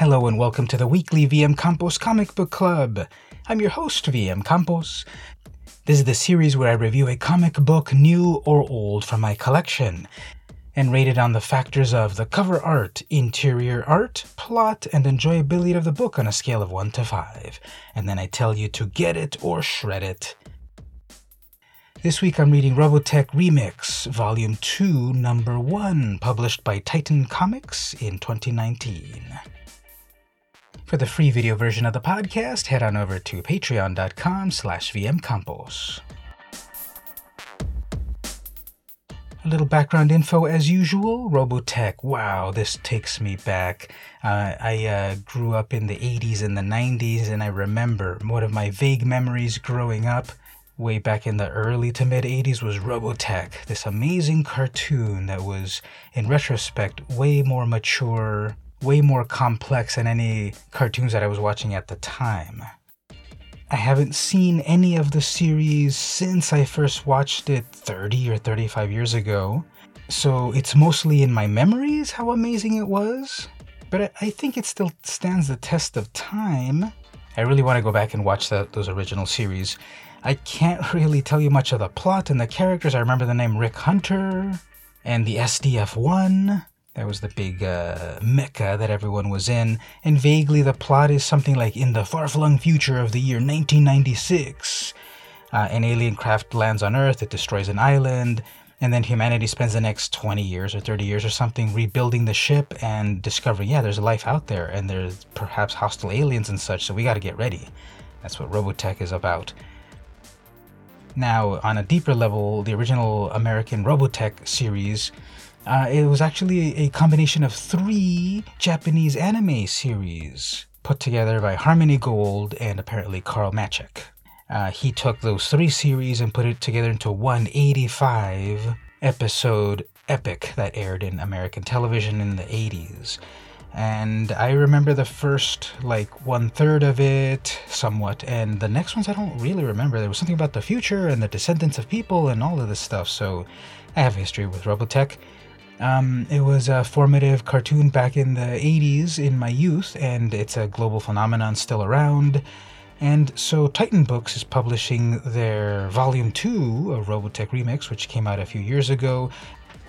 Hello and welcome to the weekly VM Campos Comic Book Club. I'm your host, VM Campos. This is the series where I review a comic book, new or old, from my collection and rate it on the factors of the cover art, interior art, plot, and enjoyability of the book on a scale of 1 to 5. And then I tell you to get it or shred it. This week I'm reading Robotech Remix, Volume 2, Number 1, published by Titan Comics in 2019. For the free video version of the podcast, head on over to patreon.com slash vmcampos. A little background info as usual. Robotech. Wow, this takes me back. Uh, I uh, grew up in the 80s and the 90s, and I remember one of my vague memories growing up way back in the early to mid 80s was Robotech, this amazing cartoon that was, in retrospect, way more mature, way more complex than any cartoons that I was watching at the time. I haven't seen any of the series since I first watched it 30 or 35 years ago, so it's mostly in my memories how amazing it was, but I think it still stands the test of time. I really want to go back and watch those original series I can't really tell you much of the plot and the characters. I remember the name Rick Hunter and the SDF 1. That was the big uh, mecha that everyone was in. And vaguely, the plot is something like in the far flung future of the year 1996. Uh, an alien craft lands on Earth, it destroys an island, and then humanity spends the next 20 years or 30 years or something rebuilding the ship and discovering, yeah, there's life out there, and there's perhaps hostile aliens and such, so we gotta get ready. That's what Robotech is about. Now, on a deeper level, the original American Robotech series, uh, it was actually a combination of three Japanese anime series put together by Harmony Gold and apparently Carl Macek. Uh, he took those three series and put it together into one 85 episode epic that aired in American television in the 80s and I remember the first like one third of it somewhat, and the next ones I don't really remember. There was something about the future and the descendants of people and all of this stuff. So I have history with Robotech. Um, it was a formative cartoon back in the 80s in my youth, and it's a global phenomenon still around. And so Titan Books is publishing their Volume 2 of Robotech Remix, which came out a few years ago.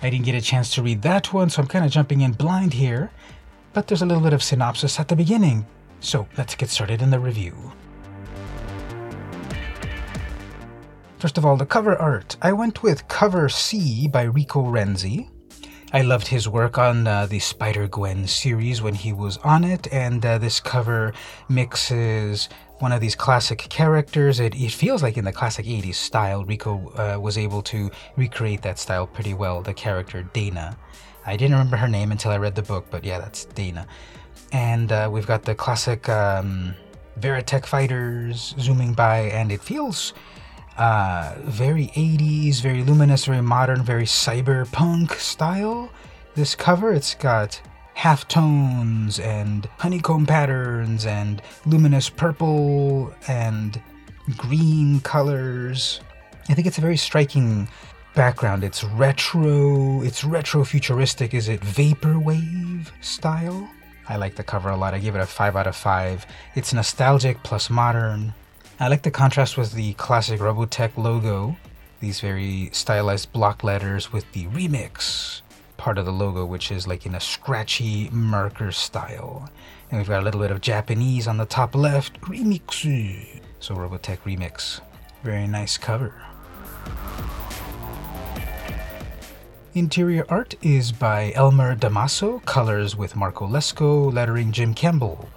I didn't get a chance to read that one, so I'm kind of jumping in blind here but there's a little bit of synopsis at the beginning. So let's get started in the review. First of all, the cover art. I went with cover C by Rico Renzi. I loved his work on uh, the Spider Gwen series when he was on it, and uh, this cover mixes one of these classic characters. It, it, feels like in the classic 80s style, Rico uh, was able to recreate that style pretty well, the character Dana. I didn't remember her name until I read the book, but yeah, that's Dana. And uh, we've got the classic um, Veritech fighters zooming by, and it feels uh, very 80s, very luminous, very modern, very cyberpunk style. This cover, it's got half tones and honeycomb patterns and luminous purple and green colors. I think it's a very striking background. It's retro, it's retro futuristic. Is it vaporwave style? I like the cover a lot. I give it a 5 out of 5. It's nostalgic plus modern. I like the contrast with the classic Robotech logo, these very stylized block letters with the remix part of the logo, which is like in a scratchy marker style. And we've got a little bit of Japanese on the top left, remix. So Robotech remix. Very nice cover. Interior art is by Elmer Damaso, colors with Marco Lesko, lettering Jim Campbell.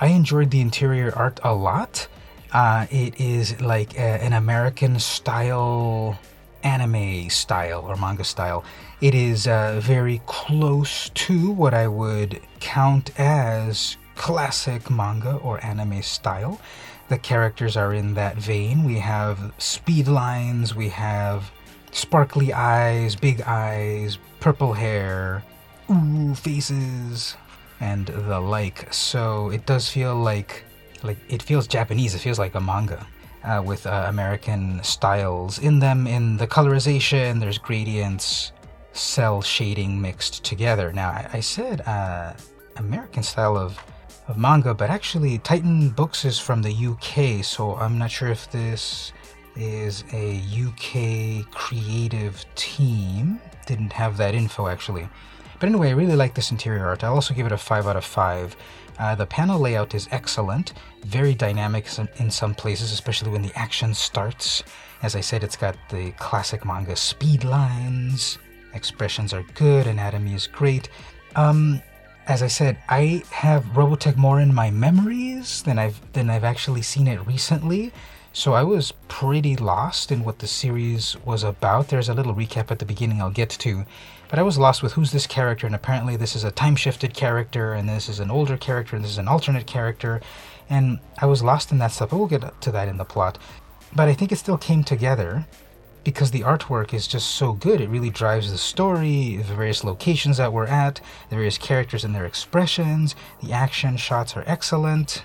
I enjoyed the interior art a lot. Uh, it is like a, an American style, anime style, or manga style. It is uh, very close to what I would count as classic manga or anime style. The characters are in that vein. We have speed lines, we have sparkly eyes, big eyes, purple hair, ooh, faces, and the like. So it does feel like like it feels Japanese. It feels like a manga. Uh, with uh, American styles in them. In the colorization, there's gradients, cell shading mixed together. Now, I, I said uh, American style of, of manga, but actually Titan Books is from the UK, so I'm not sure if this is a UK creative team. Didn't have that info actually. But anyway, I really like this interior art. I'll also give it a 5 out of 5. Uh, the panel layout is excellent, very dynamic in some places, especially when the action starts. As I said, it's got the classic manga speed lines, expressions are good, anatomy is great. Um, as I said, I have Robotech more in my memories than I've than I've actually seen it recently. So I was pretty lost in what the series was about. There's a little recap at the beginning I'll get to, but I was lost with who's this character, and apparently this is a time shifted character, and this is an older character, and this is an alternate character, and I was lost in that stuff. But we'll get to that in the plot. But I think it still came together because the artwork is just so good. It really drives the story, the various locations that we're at, the various characters and their expressions. The action shots are excellent.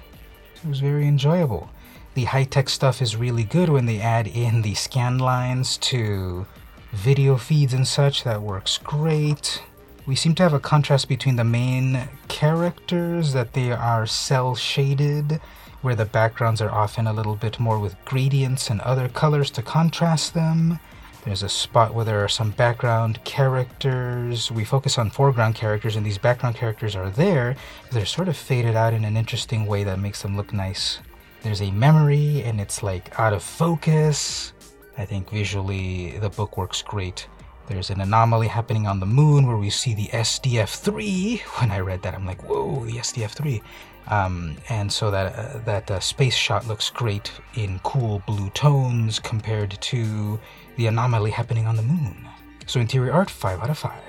It was very enjoyable. The high tech stuff is really good when they add in the scan lines to video feeds and such. That works great. We seem to have a contrast between the main characters, that they are cell shaded where the backgrounds are often a little bit more with gradients and other colors to contrast them. There's a spot where there are some background characters. We focus on foreground characters, and these background characters are there. They're sort of faded out in an interesting way that makes them look nice. There's a memory, and it's like out of focus. I think visually the book works great. There's an anomaly happening on the moon where we see the SDF 3. When I read that, I'm like, whoa, the SDF 3. Um, and so that uh, that uh, space shot looks great in cool blue tones compared to the anomaly happening on the moon. So interior art, five out of five.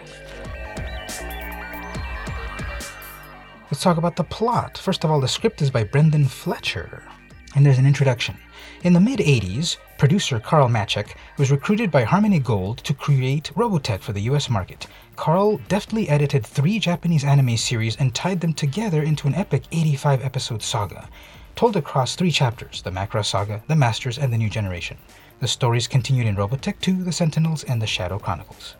Let's talk about the plot. First of all, the script is by Brendan Fletcher, and there's an introduction. In the mid 80s, producer Carl Macek was recruited by Harmony Gold to create Robotech for the US market. Carl deftly edited three Japanese anime series and tied them together into an epic 85 episode saga, told across three chapters the Macross Saga, the Masters, and the New Generation. The stories continued in Robotech 2, The Sentinels, and The Shadow Chronicles.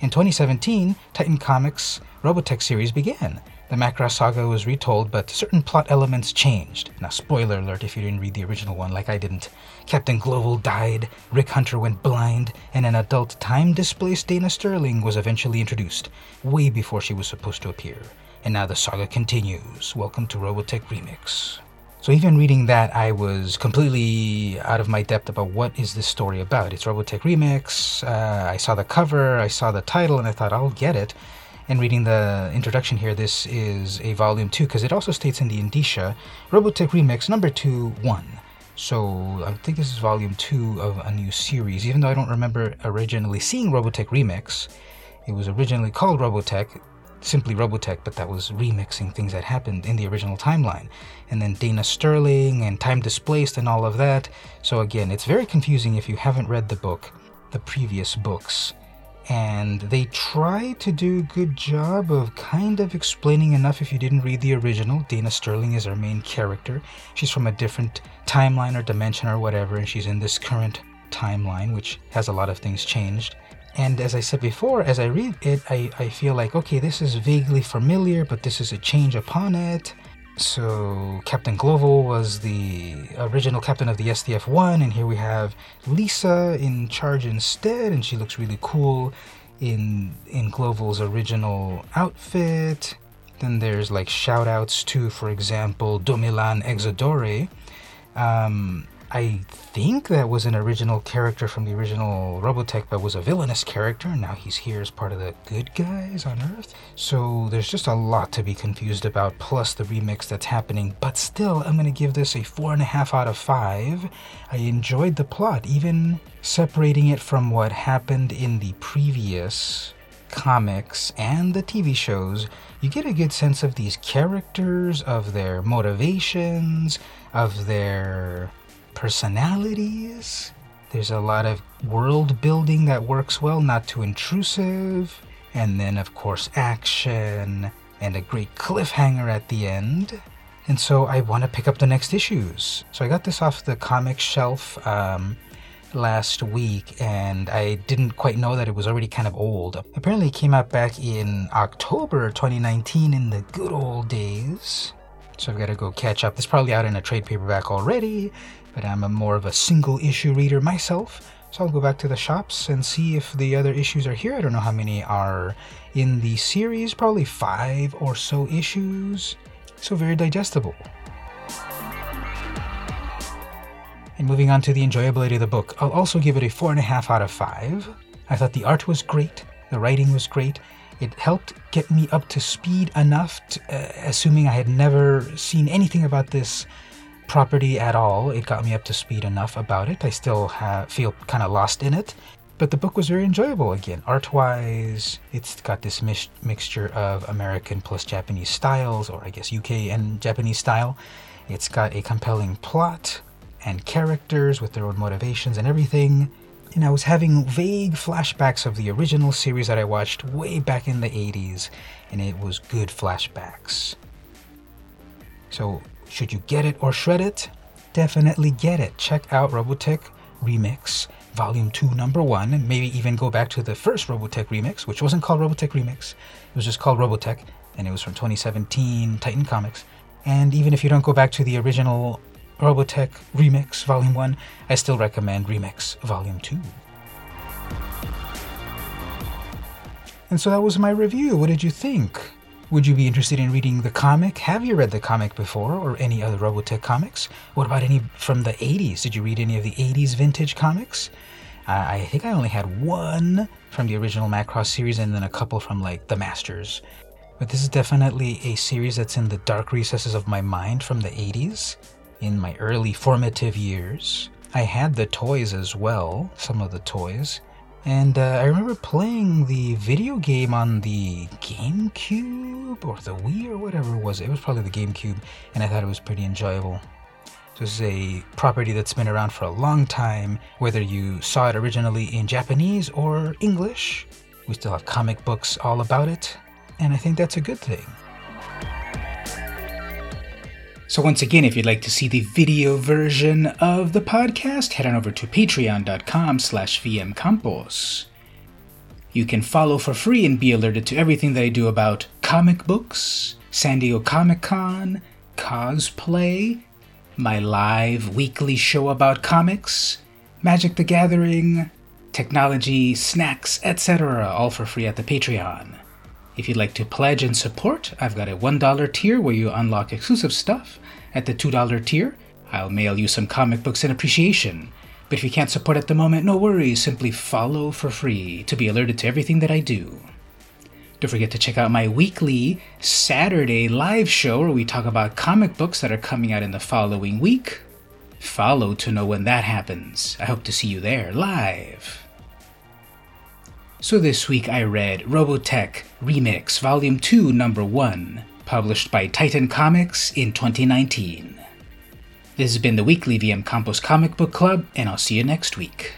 In 2017, Titan Comics' Robotech series began, the Macross saga was retold, but certain plot elements changed. Now, spoiler alert if you didn't read the original one, like I didn't. Captain Gloval died, Rick Hunter went blind, and an adult time displaced Dana Sterling was eventually introduced, way before she was supposed to appear. And now the saga continues. Welcome to Robotech Remix. So even reading that, I was completely out of my depth about what is this story about. It's Robotech Remix. Uh, I saw the cover, I saw the title, and I thought I'll get it and reading the introduction here, this is a volume 2 because it also states in the indicia Robotech Remix number 2 1. So I think this is volume 2 of a new series. Even though I don't remember originally seeing Robotech Remix, it was originally called Robotech, simply Robotech, but that was remixing things that happened in the original timeline. And then Dana Sterling and Time Displaced and all of that. So again, it's very confusing if you haven't read the book, the previous books and they try to do a good job of kind of explaining enough if you didn't read the original. Dana Sterling is our main character. She's from a different timeline or dimension or whatever, and she's in this current timeline, which has a lot of things changed. And as I said before, as I read it, I, I feel like, okay, this is vaguely familiar, but this is a change upon it. So Captain Gloval was the original captain of the SDF 1, and here we have Lisa in charge instead, and she looks really cool in in Gloval's original outfit. Then there's like shout outs to, for example, Domilan Exedore. Um, I think that was an original character from the original Robotech, but was a villainous character. And Now he's here as part of the good guys on Earth. So there's just a lot to be confused about, plus the remix that's happening. But still, I'm going to give this a 4.5 out of 5. I enjoyed the plot, even separating it from what happened in the previous comics and the TV shows, you get a good sense of these characters, of their motivations, of their personalities. There's a lot of world building that works well, not too intrusive. And then, of course, action and a great cliffhanger at the end. And so I want to pick up the next issues. So I got this off the comic shelf. Um, last week and I didn't quite know that it was already kind of old. Apparently, it came out back in October 2019 in the good old days. So I've got to go catch up. It's probably out in a trade paperback already, but I'm a more of a single issue reader myself. So I'll go back to the shops and see if the other issues are here. I don't know how many are in the series, probably five or so issues. So very digestible. And moving on to the enjoyability of the book, I'll also give it a 4.5 out of 5. I thought the art was great, the writing was great, it helped get me up to speed enough, to, uh, assuming I had never seen anything about this property at all. It got me up to speed enough about it. I still have, feel kind of lost in it, but the book was very enjoyable again. Art wise, it's got this mix- mixture of American plus Japanese styles, or I guess UK and Japanese style. It's got a compelling plot and characters with their own motivations and everything and I was having vague flashbacks of the original series that I watched way back in the 80s, and it was good flashbacks. So, should you get it or shred it? Definitely get it. Check out Robotech Remix Volume 2, Number 1, and maybe even go back to the first Robotech Remix, which wasn't called Robotech Remix, it was just called Robotech, and it was from 2017 Titan Comics. And even if you don't go back to the original Robotech Remix Volume 1, I still recommend Remix Volume 2. And so that was my review. What did you think? Would you be interested in reading the comic? Have you read the comic before or any other Robotech comics? What about any from the 80s? Did you read any of the 80s vintage comics? Uh, I think I only had one from the original Macross series and then a couple from like the Masters. But this is definitely a series that's in the dark recesses of my mind from the 80s in my early formative years. I had the toys as well, some of the toys. And uh, I remember playing the video game on the GameCube or the Wii or whatever it was. It was probably the GameCube, and I thought it was pretty enjoyable. This is a property that's been around for a long time, whether you saw it originally in Japanese or English. We still have comic books all about it, and I think that's a good thing. So once again, if you'd like to see the video version of the podcast, head on over to patreon.com slash vmcampos. You can follow for free and be alerted to everything that I do about comic books, San Diego Comic Con, cosplay, my live weekly show about comics, Magic the Gathering, technology, snacks, etc., all for free at the Patreon. If you'd like to pledge and support, I've got a $1 tier where you unlock exclusive stuff. At the $2 tier, I'll mail you some comic books in appreciation. But if you can't support at the moment, no worries, simply follow for free to be alerted to everything that I do. Don't forget to check out my weekly Saturday live show where we talk about comic books that are coming out in the following week. Follow to know when that happens. I hope to see you there live. So this week I read Robotech Remix Volume 2, Number 1, published by Titan Comics in 2019. This has been the weekly VM Campos Comic Book Club, and I'll see you next week.